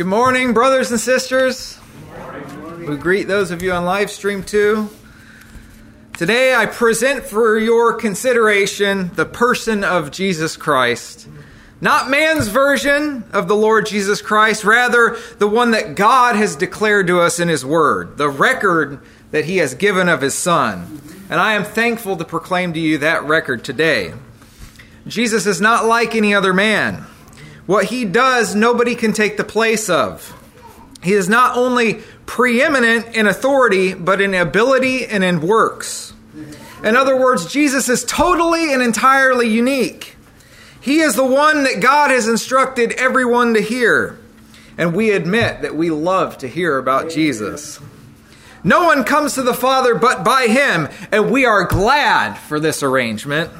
Good morning, brothers and sisters. We greet those of you on live stream too. Today I present for your consideration the person of Jesus Christ. Not man's version of the Lord Jesus Christ, rather the one that God has declared to us in His Word, the record that He has given of His Son. And I am thankful to proclaim to you that record today. Jesus is not like any other man. What he does, nobody can take the place of. He is not only preeminent in authority, but in ability and in works. In other words, Jesus is totally and entirely unique. He is the one that God has instructed everyone to hear. And we admit that we love to hear about Jesus. No one comes to the Father but by him, and we are glad for this arrangement.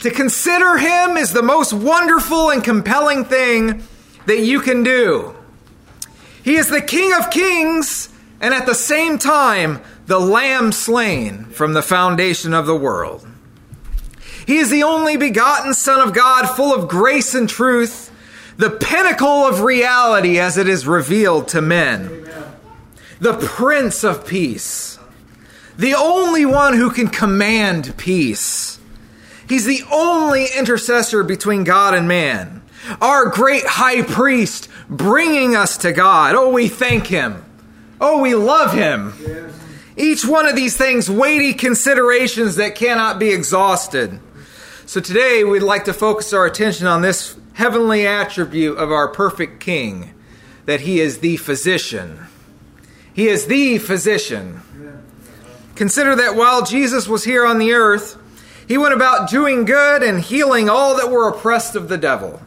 To consider him is the most wonderful and compelling thing that you can do. He is the King of Kings and at the same time the Lamb slain from the foundation of the world. He is the only begotten Son of God, full of grace and truth, the pinnacle of reality as it is revealed to men, the Prince of Peace, the only one who can command peace He's the only intercessor between God and man. Our great high priest bringing us to God. Oh, we thank him. Oh, we love him. Yes. Each one of these things, weighty considerations that cannot be exhausted. So today we'd like to focus our attention on this heavenly attribute of our perfect King that he is the physician. He is the physician. Consider that while Jesus was here on the earth, he went about doing good and healing all that were oppressed of the devil.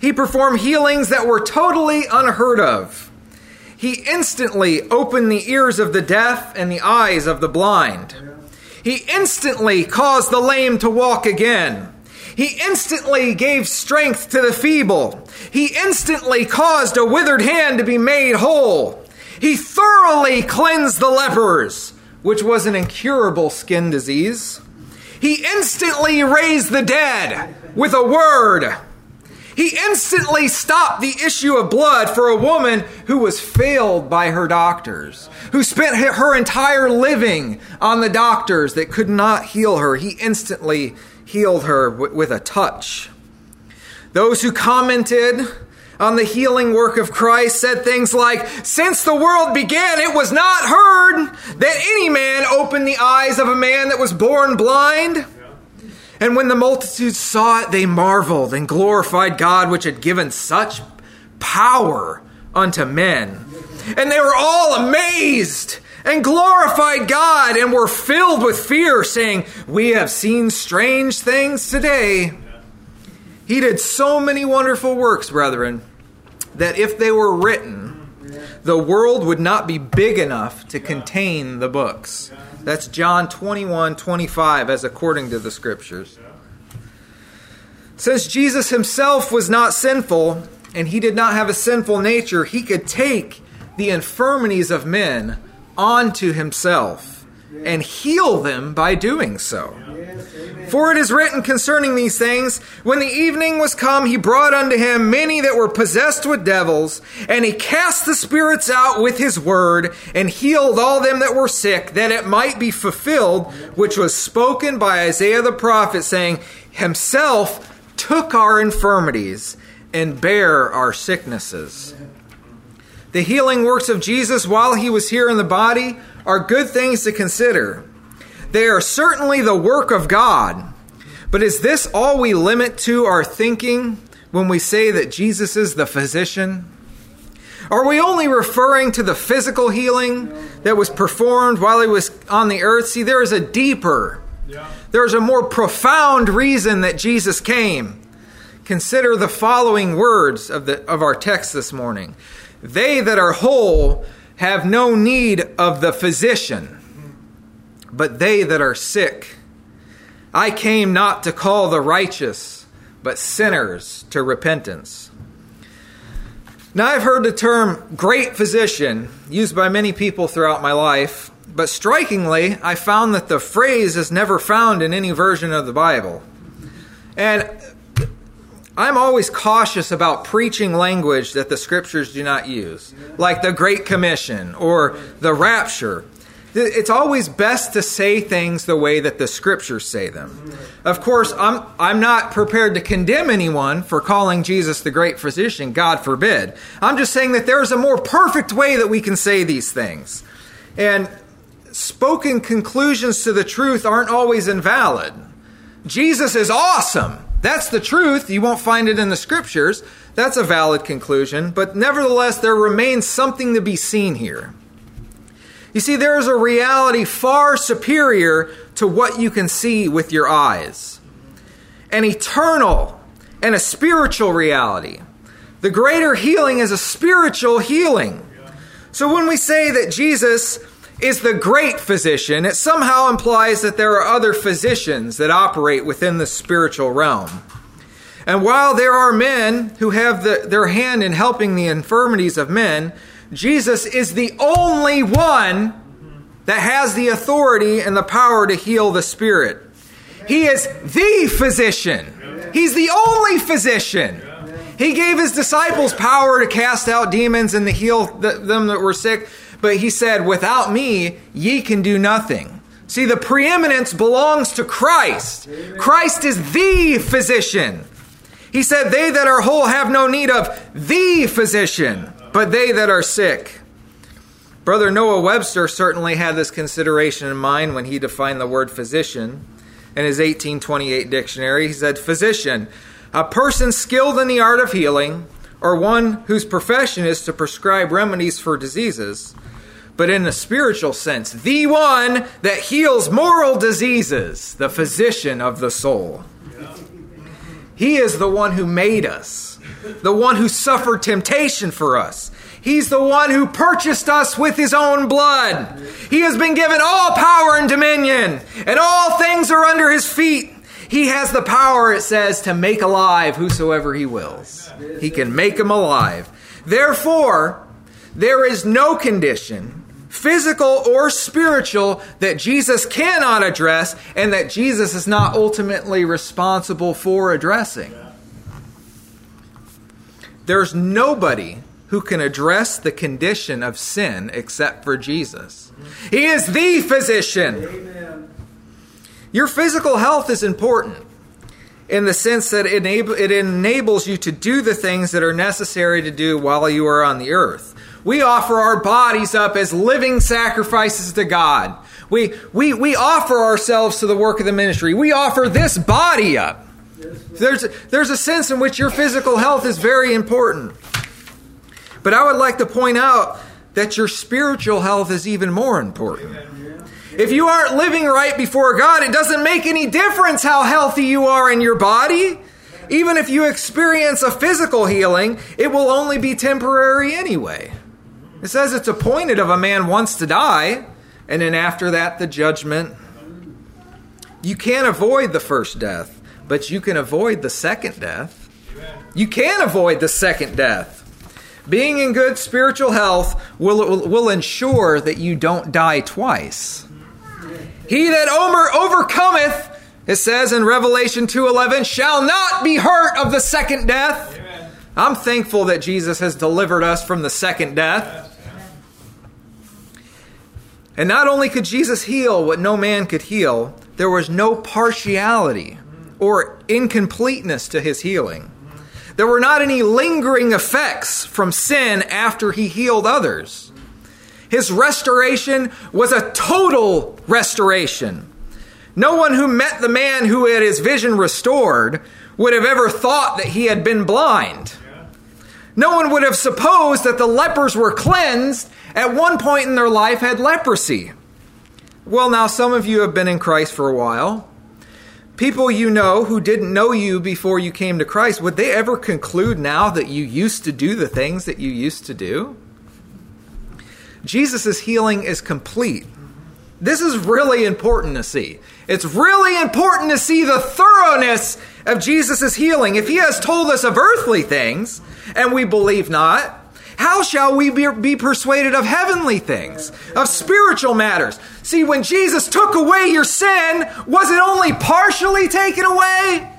He performed healings that were totally unheard of. He instantly opened the ears of the deaf and the eyes of the blind. He instantly caused the lame to walk again. He instantly gave strength to the feeble. He instantly caused a withered hand to be made whole. He thoroughly cleansed the lepers, which was an incurable skin disease. He instantly raised the dead with a word. He instantly stopped the issue of blood for a woman who was failed by her doctors, who spent her entire living on the doctors that could not heal her. He instantly healed her with a touch. Those who commented on the healing work of Christ said things like, Since the world began, it was not heard that any man opened the eyes of a man that was born blind. And when the multitude saw it, they marveled and glorified God, which had given such power unto men. And they were all amazed and glorified God and were filled with fear, saying, We have seen strange things today. He did so many wonderful works, brethren, that if they were written, the world would not be big enough to contain the books. That's John 21 25, as according to the scriptures. Since Jesus himself was not sinful, and he did not have a sinful nature, he could take the infirmities of men onto himself and heal them by doing so. For it is written concerning these things, when the evening was come, he brought unto him many that were possessed with devils, and he cast the spirits out with his word, and healed all them that were sick, that it might be fulfilled, which was spoken by Isaiah the prophet, saying, Himself took our infirmities and bare our sicknesses. The healing works of Jesus while he was here in the body are good things to consider. They are certainly the work of God. But is this all we limit to our thinking when we say that Jesus is the physician? Are we only referring to the physical healing that was performed while he was on the earth? See, there is a deeper, there's a more profound reason that Jesus came. Consider the following words of, the, of our text this morning. They that are whole have no need of the physician, but they that are sick. I came not to call the righteous, but sinners to repentance. Now, I've heard the term great physician used by many people throughout my life, but strikingly, I found that the phrase is never found in any version of the Bible. And I'm always cautious about preaching language that the scriptures do not use, like the Great Commission or the rapture. It's always best to say things the way that the scriptures say them. Of course, I'm, I'm not prepared to condemn anyone for calling Jesus the great physician, God forbid. I'm just saying that there's a more perfect way that we can say these things. And spoken conclusions to the truth aren't always invalid. Jesus is awesome. That's the truth. You won't find it in the scriptures. That's a valid conclusion. But nevertheless, there remains something to be seen here. You see, there is a reality far superior to what you can see with your eyes an eternal and a spiritual reality. The greater healing is a spiritual healing. So when we say that Jesus is the great physician, it somehow implies that there are other physicians that operate within the spiritual realm. And while there are men who have the, their hand in helping the infirmities of men, Jesus is the only one that has the authority and the power to heal the spirit. He is the physician. He's the only physician. He gave his disciples power to cast out demons and to heal them that were sick, but he said, Without me, ye can do nothing. See, the preeminence belongs to Christ. Christ is the physician. He said, They that are whole have no need of the physician but they that are sick. Brother Noah Webster certainly had this consideration in mind when he defined the word physician in his 1828 dictionary. He said, Physician, a person skilled in the art of healing, or one whose profession is to prescribe remedies for diseases, but in a spiritual sense, the one that heals moral diseases, the physician of the soul. He is the one who made us the one who suffered temptation for us. He's the one who purchased us with his own blood. He has been given all power and dominion, and all things are under his feet. He has the power, it says, to make alive whosoever he wills. He can make them alive. Therefore, there is no condition, physical or spiritual, that Jesus cannot address and that Jesus is not ultimately responsible for addressing. There's nobody who can address the condition of sin except for Jesus. He is the physician. Amen. Your physical health is important in the sense that it, it enables you to do the things that are necessary to do while you are on the earth. We offer our bodies up as living sacrifices to God. We, we, we offer ourselves to the work of the ministry. We offer this body up. There's, there's a sense in which your physical health is very important. But I would like to point out that your spiritual health is even more important. If you aren't living right before God, it doesn't make any difference how healthy you are in your body. Even if you experience a physical healing, it will only be temporary anyway. It says it's appointed of a man once to die, and then after that, the judgment. You can't avoid the first death but you can avoid the second death. You can avoid the second death. Being in good spiritual health will, will ensure that you don't die twice. He that over, overcometh, it says in Revelation 2:11, shall not be hurt of the second death. I'm thankful that Jesus has delivered us from the second death. And not only could Jesus heal what no man could heal, there was no partiality or incompleteness to his healing. There were not any lingering effects from sin after he healed others. His restoration was a total restoration. No one who met the man who had his vision restored would have ever thought that he had been blind. No one would have supposed that the lepers were cleansed at one point in their life had leprosy. Well, now some of you have been in Christ for a while. People you know who didn't know you before you came to Christ, would they ever conclude now that you used to do the things that you used to do? Jesus' healing is complete. This is really important to see. It's really important to see the thoroughness of Jesus' healing. If he has told us of earthly things and we believe not, how shall we be, persuaded of heavenly things, of spiritual matters? See, when Jesus took away your sin, was it only partially taken away?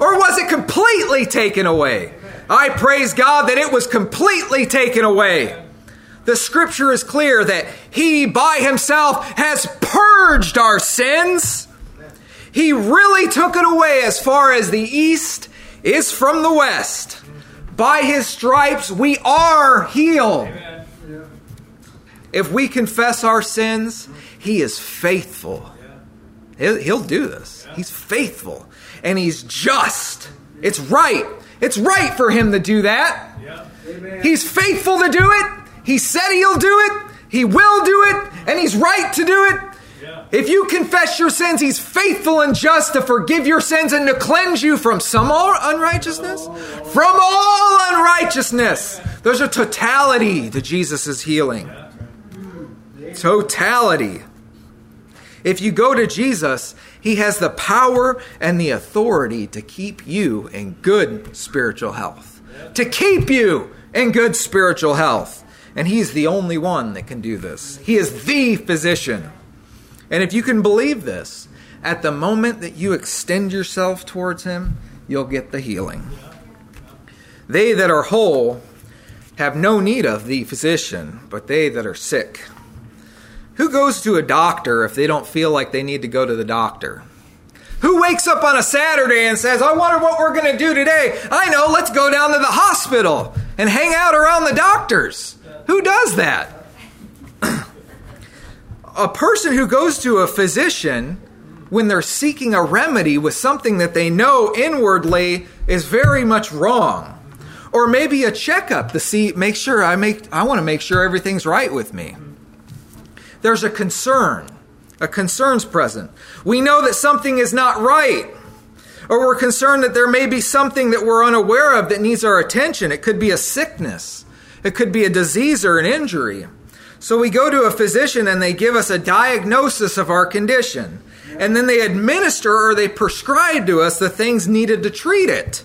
Or was it completely taken away? I praise God that it was completely taken away. The scripture is clear that He by Himself has purged our sins. He really took it away as far as the east is from the west. By His stripes we are healed. If we confess our sins, He is faithful. He'll do this. He's faithful and He's just. It's right. It's right for Him to do that. He's faithful to do it. He said He'll do it. He will do it. And He's right to do it. If you confess your sins, He's faithful and just to forgive your sins and to cleanse you from some unrighteousness. From all unrighteousness. There's a totality to Jesus' healing. Totality. If you go to Jesus, He has the power and the authority to keep you in good spiritual health. To keep you in good spiritual health. And He's the only one that can do this. He is the physician. And if you can believe this, at the moment that you extend yourself towards Him, you'll get the healing. They that are whole have no need of the physician, but they that are sick. Who goes to a doctor if they don't feel like they need to go to the doctor? Who wakes up on a Saturday and says, I wonder what we're going to do today? I know, let's go down to the hospital and hang out around the doctors. Who does that? a person who goes to a physician when they're seeking a remedy with something that they know inwardly is very much wrong. Or maybe a checkup to see, make sure I make, I want to make sure everything's right with me. There's a concern. A concern's present. We know that something is not right. Or we're concerned that there may be something that we're unaware of that needs our attention. It could be a sickness. It could be a disease or an injury. So we go to a physician and they give us a diagnosis of our condition. And then they administer or they prescribe to us the things needed to treat it.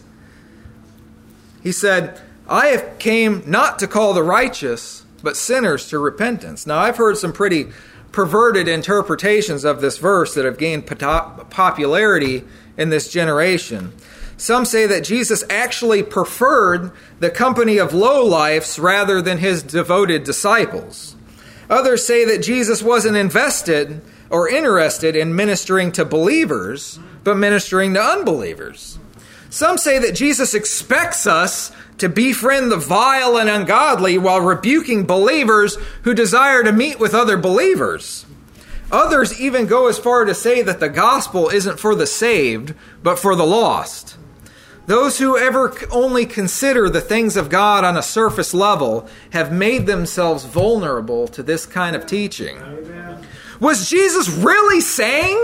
He said, I have came not to call the righteous, but sinners to repentance. Now, I've heard some pretty perverted interpretations of this verse that have gained popularity in this generation. Some say that Jesus actually preferred the company of lowlifes rather than his devoted disciples. Others say that Jesus wasn't invested or interested in ministering to believers, but ministering to unbelievers. Some say that Jesus expects us to befriend the vile and ungodly while rebuking believers who desire to meet with other believers. Others even go as far to say that the gospel isn't for the saved, but for the lost. Those who ever only consider the things of God on a surface level have made themselves vulnerable to this kind of teaching. Amen. Was Jesus really saying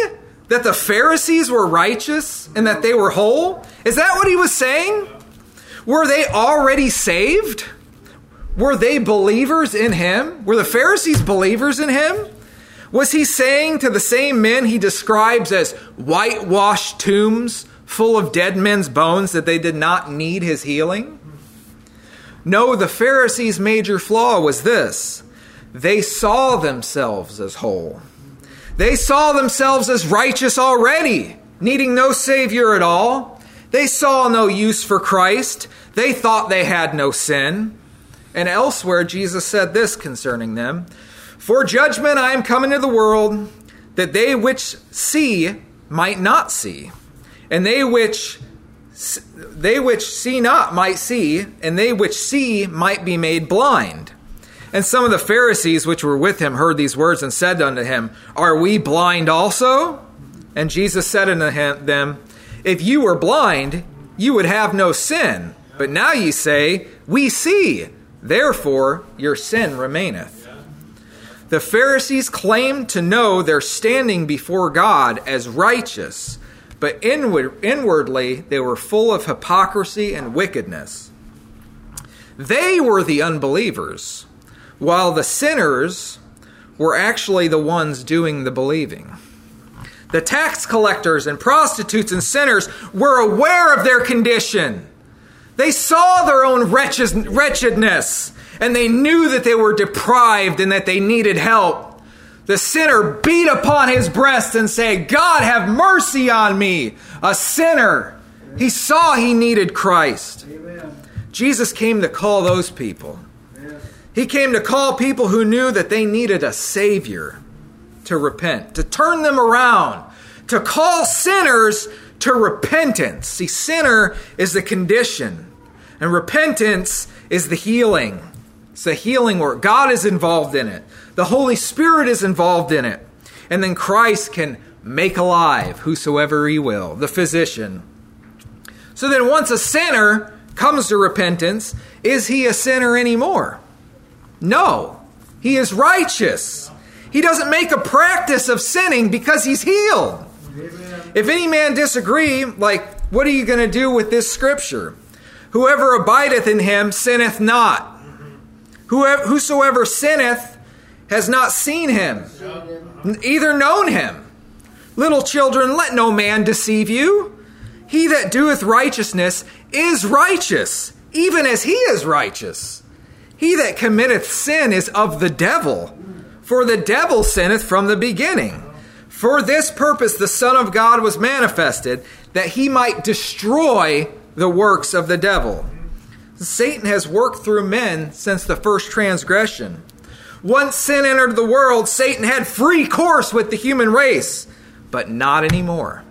that the Pharisees were righteous and that they were whole? Is that what he was saying? Were they already saved? Were they believers in him? Were the Pharisees believers in him? Was he saying to the same men he describes as whitewashed tombs full of dead men's bones that they did not need his healing? No, the Pharisees' major flaw was this they saw themselves as whole. They saw themselves as righteous already, needing no Savior at all. They saw no use for Christ. They thought they had no sin. And elsewhere, Jesus said this concerning them For judgment I am coming to the world, that they which see might not see, and they which they which see not might see, and they which see might be made blind. And some of the Pharisees which were with him heard these words and said unto him, Are we blind also? And Jesus said unto them, if you were blind, you would have no sin. But now ye say, We see, therefore your sin remaineth. The Pharisees claimed to know their standing before God as righteous, but inward, inwardly they were full of hypocrisy and wickedness. They were the unbelievers, while the sinners were actually the ones doing the believing. The tax collectors and prostitutes and sinners were aware of their condition. They saw their own wretchedness and they knew that they were deprived and that they needed help. The sinner beat upon his breast and say, God, have mercy on me, a sinner. He saw he needed Christ. Amen. Jesus came to call those people. Amen. He came to call people who knew that they needed a Savior to repent, to turn them around, to call sinners to repentance. See, sinner is the condition, and repentance is the healing. It's the healing work. God is involved in it, the Holy Spirit is involved in it. And then Christ can make alive whosoever he will, the physician. So then, once a sinner comes to repentance, is he a sinner anymore? No, he is righteous. He doesn't make a practice of sinning because he's healed. Amen. If any man disagree, like, what are you going to do with this scripture? Whoever abideth in him sinneth not. Whoever, whosoever sinneth has not seen him, either known him. Little children, let no man deceive you. He that doeth righteousness is righteous, even as he is righteous. He that committeth sin is of the devil, for the devil sinneth from the beginning. For this purpose the Son of God was manifested, that he might destroy the works of the devil. Satan has worked through men since the first transgression. Once sin entered the world, Satan had free course with the human race, but not anymore.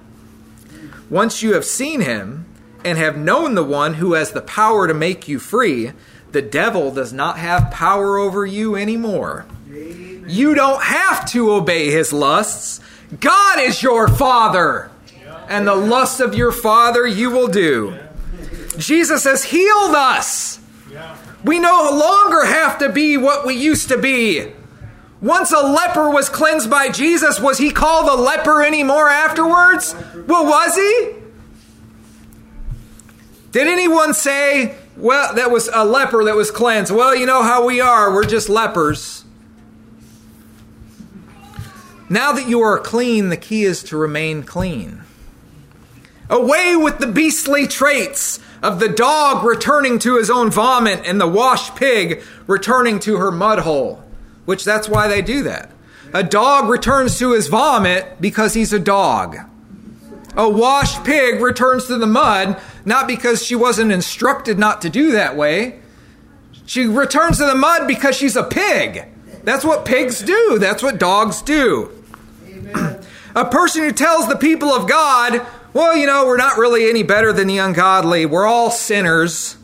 Once you have seen him and have known the one who has the power to make you free, the devil does not have power over you anymore. Amen. You don't have to obey his lusts. God is your father, and the lusts of your father you will do. Jesus has healed us. We no longer have to be what we used to be. Once a leper was cleansed by Jesus, was he called a leper anymore afterwards? Well, was he? Did anyone say, well, that was a leper that was cleansed? Well, you know how we are, we're just lepers. Now that you are clean, the key is to remain clean. Away with the beastly traits of the dog returning to his own vomit and the washed pig returning to her mud hole which that's why they do that. A dog returns to his vomit because he's a dog. A washed pig returns to the mud not because she wasn't instructed not to do that way. She returns to the mud because she's a pig. That's what pigs do. That's what dogs do. a person who tells the people of God, well, you know, we're not really any better than the ungodly, we're all sinners,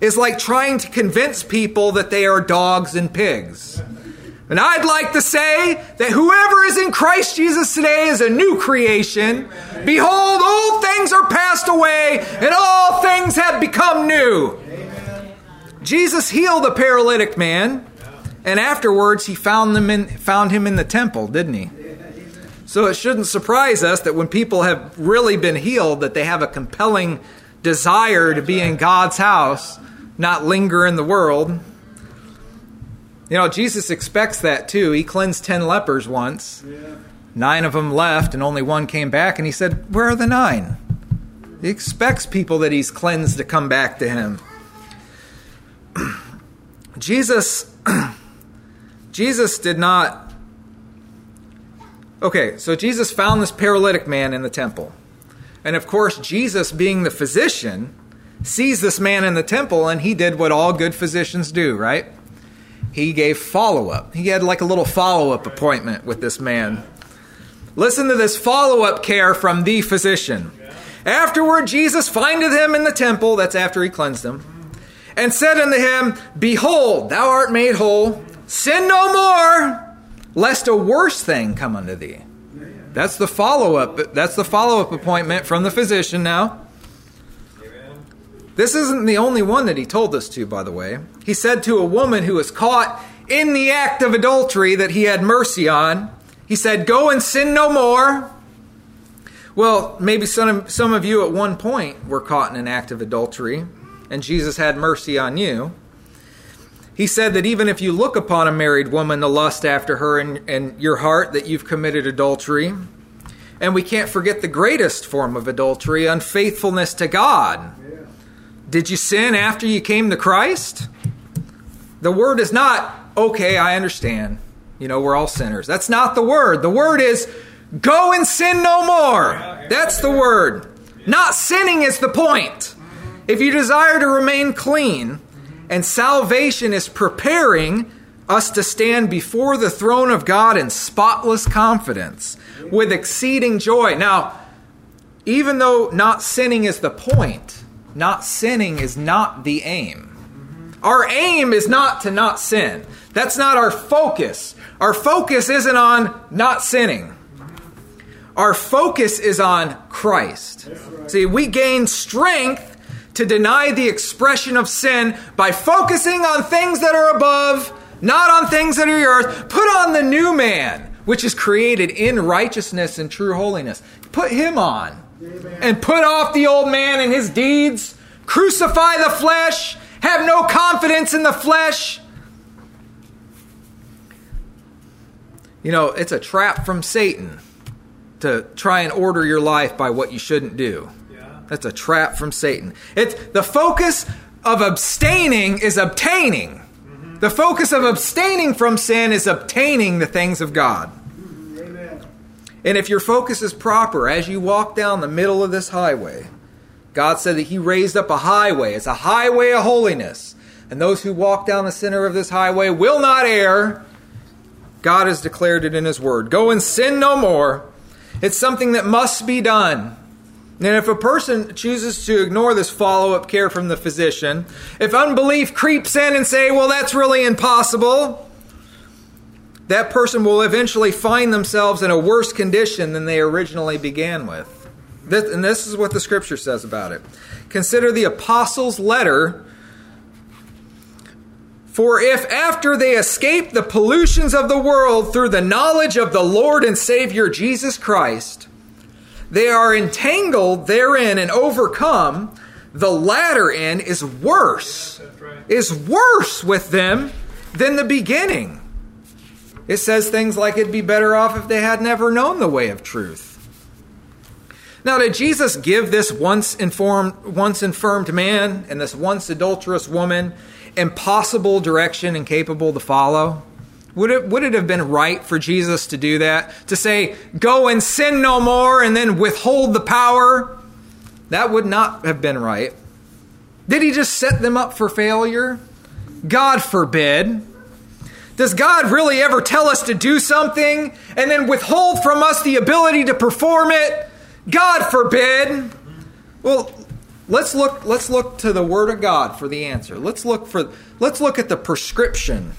is like trying to convince people that they are dogs and pigs. And I'd like to say that whoever is in Christ Jesus today is a new creation. Amen. Behold, old things are passed away, and all things have become new. Amen. Jesus healed the paralytic man, and afterwards he found, them in, found him in the temple, didn't he? So it shouldn't surprise us that when people have really been healed, that they have a compelling desire to be in God's house, not linger in the world. You know, Jesus expects that too. He cleansed 10 lepers once. Yeah. Nine of them left, and only one came back, and he said, Where are the nine? He expects people that he's cleansed to come back to him. Jesus Jesus did not Okay, so Jesus found this paralytic man in the temple. And of course, Jesus being the physician sees this man in the temple and he did what all good physicians do, right? he gave follow up. He had like a little follow up appointment with this man. Listen to this follow up care from the physician. Afterward, Jesus findeth him in the temple, that's after he cleansed him, and said unto him, Behold, thou art made whole, sin no more, lest a worse thing come unto thee. That's the follow up. That's the follow up appointment from the physician now. This isn't the only one that he told this to, by the way. He said to a woman who was caught in the act of adultery that he had mercy on, he said, Go and sin no more. Well, maybe some of, some of you at one point were caught in an act of adultery, and Jesus had mercy on you. He said that even if you look upon a married woman to lust after her in, in your heart, that you've committed adultery. And we can't forget the greatest form of adultery unfaithfulness to God. Did you sin after you came to Christ? The word is not, okay, I understand. You know, we're all sinners. That's not the word. The word is go and sin no more. That's the word. Not sinning is the point. If you desire to remain clean, and salvation is preparing us to stand before the throne of God in spotless confidence with exceeding joy. Now, even though not sinning is the point, not sinning is not the aim. Our aim is not to not sin. That's not our focus. Our focus isn't on not sinning. Our focus is on Christ. See, we gain strength to deny the expression of sin by focusing on things that are above, not on things that are earth. Put on the new man, which is created in righteousness and true holiness. Put him on. Amen. And put off the old man and his deeds. Crucify the flesh. Have no confidence in the flesh. You know, it's a trap from Satan to try and order your life by what you shouldn't do. That's a trap from Satan. It's the focus of abstaining is obtaining. Mm-hmm. The focus of abstaining from sin is obtaining the things of God. Amen. And if your focus is proper as you walk down the middle of this highway, God said that He raised up a highway. It's a highway of holiness. And those who walk down the center of this highway will not err. God has declared it in His Word. Go and sin no more it's something that must be done. And if a person chooses to ignore this follow up care from the physician, if unbelief creeps in and say, well, that's really impossible, that person will eventually find themselves in a worse condition than they originally began with. This, and this is what the scripture says about it. Consider the apostles' letter for if after they escape the pollutions of the world through the knowledge of the Lord and Savior Jesus Christ, they are entangled therein and overcome, the latter end is worse, is worse with them than the beginning. It says things like it'd be better off if they had never known the way of truth. Now, did Jesus give this once informed, once infirmed man and this once adulterous woman impossible direction and capable to follow? Would it, would it have been right for Jesus to do that? To say, go and sin no more and then withhold the power? That would not have been right. Did he just set them up for failure? God forbid. Does God really ever tell us to do something and then withhold from us the ability to perform it? God forbid. Well, Let's look, let's look to the Word of God for the answer. Let's look, for, let's look at the prescription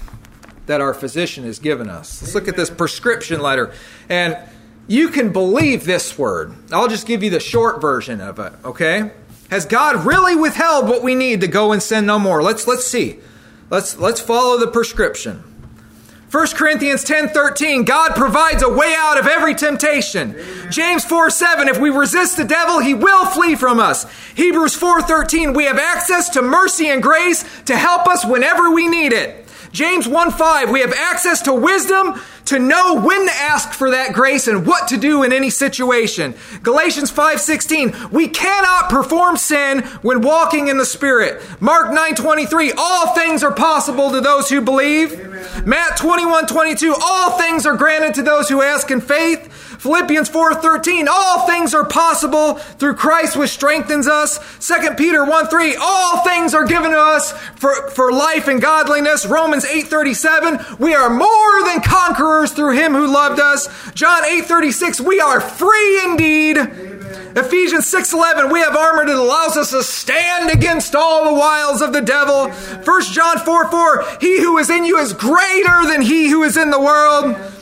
that our physician has given us. Let's look at this prescription letter. And you can believe this word. I'll just give you the short version of it, okay? Has God really withheld what we need to go and sin no more? Let's let's see. Let's let's follow the prescription. 1 Corinthians 10 13, God provides a way out of every temptation. Amen. James 4 7, if we resist the devil, he will flee from us. Hebrews 4 13, we have access to mercy and grace to help us whenever we need it. James 1 5, we have access to wisdom to know when to ask for that grace and what to do in any situation. Galatians 5:16, we cannot perform sin when walking in the spirit. Mark 9:23, all things are possible to those who believe. Amen. Matt 21:22, all things are granted to those who ask in faith. Philippians 4:13, all things are possible through Christ which strengthens us. 2 Peter 1:3, all things are given to us for, for life and godliness. Romans 8:37, we are more than conquerors through him who loved us. John 8:36, we are free indeed. Amen. Ephesians 6:11, we have armor that allows us to stand against all the wiles of the devil. Amen. 1 John 4 4, he who is in you is greater than he who is in the world. Amen.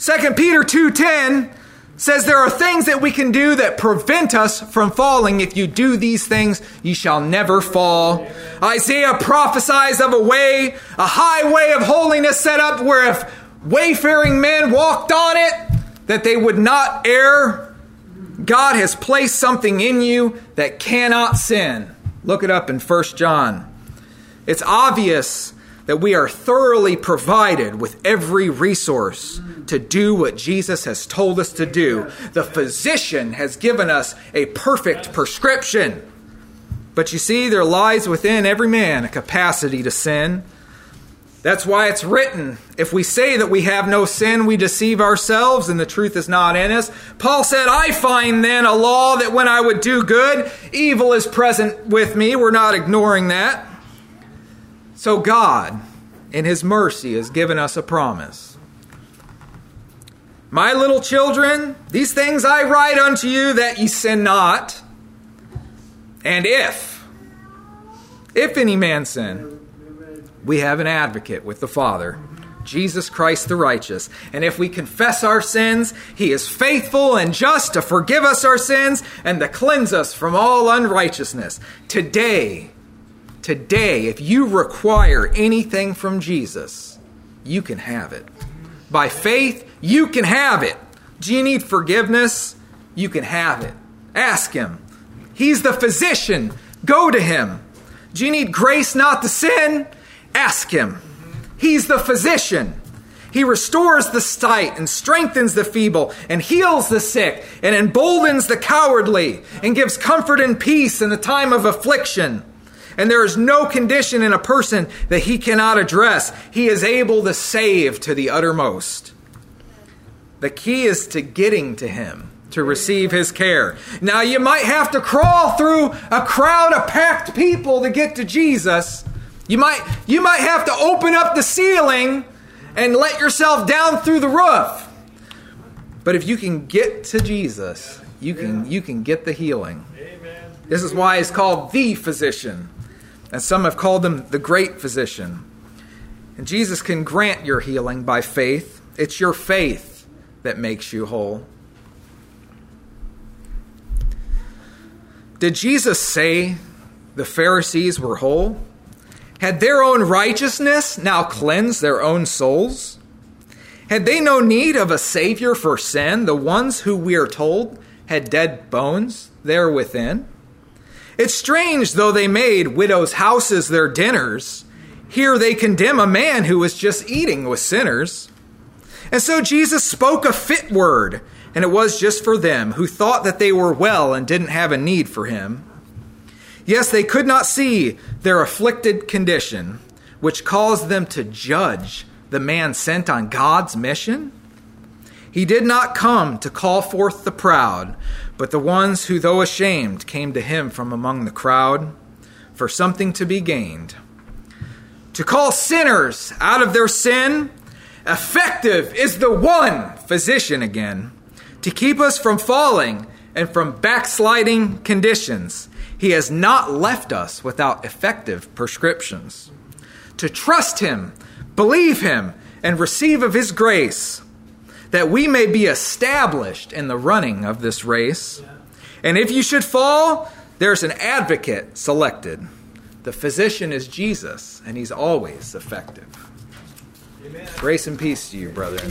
2 Peter 2:10 says there are things that we can do that prevent us from falling. If you do these things, you shall never fall. Isaiah prophesies of a way, a highway of holiness set up where if wayfaring men walked on it, that they would not err. God has placed something in you that cannot sin. Look it up in 1 John. It's obvious that we are thoroughly provided with every resource to do what Jesus has told us to do. The physician has given us a perfect prescription. But you see, there lies within every man a capacity to sin. That's why it's written. If we say that we have no sin, we deceive ourselves and the truth is not in us. Paul said, I find then a law that when I would do good, evil is present with me. We're not ignoring that. So God, in His mercy, has given us a promise. My little children, these things I write unto you that ye sin not. And if, if any man sin, we have an advocate with the Father, Jesus Christ the righteous. And if we confess our sins, he is faithful and just to forgive us our sins and to cleanse us from all unrighteousness. Today, today, if you require anything from Jesus, you can have it. By faith, you can have it. Do you need forgiveness? You can have it. Ask him. He's the physician. Go to him. Do you need grace not to sin? Ask him. He's the physician. He restores the sight and strengthens the feeble and heals the sick and emboldens the cowardly and gives comfort and peace in the time of affliction. And there is no condition in a person that he cannot address. He is able to save to the uttermost. The key is to getting to him to receive his care. Now, you might have to crawl through a crowd of packed people to get to Jesus. You might, you might have to open up the ceiling and let yourself down through the roof. But if you can get to Jesus, you can, you can get the healing. Amen. This is why he's called the physician. And some have called him the great physician. And Jesus can grant your healing by faith. It's your faith that makes you whole. Did Jesus say the Pharisees were whole? Had their own righteousness now cleansed their own souls? Had they no need of a Savior for sin, the ones who we are told had dead bones there within? It's strange, though they made widows' houses their dinners, here they condemn a man who was just eating with sinners. And so Jesus spoke a fit word, and it was just for them who thought that they were well and didn't have a need for him. Yes, they could not see their afflicted condition, which caused them to judge the man sent on God's mission. He did not come to call forth the proud, but the ones who, though ashamed, came to him from among the crowd for something to be gained. To call sinners out of their sin, effective is the one physician again, to keep us from falling and from backsliding conditions he has not left us without effective prescriptions. To trust Him, believe Him, and receive of His grace, that we may be established in the running of this race. And if you should fall, there's an advocate selected. The physician is Jesus, and He's always effective. Amen. Grace and peace to you, brethren.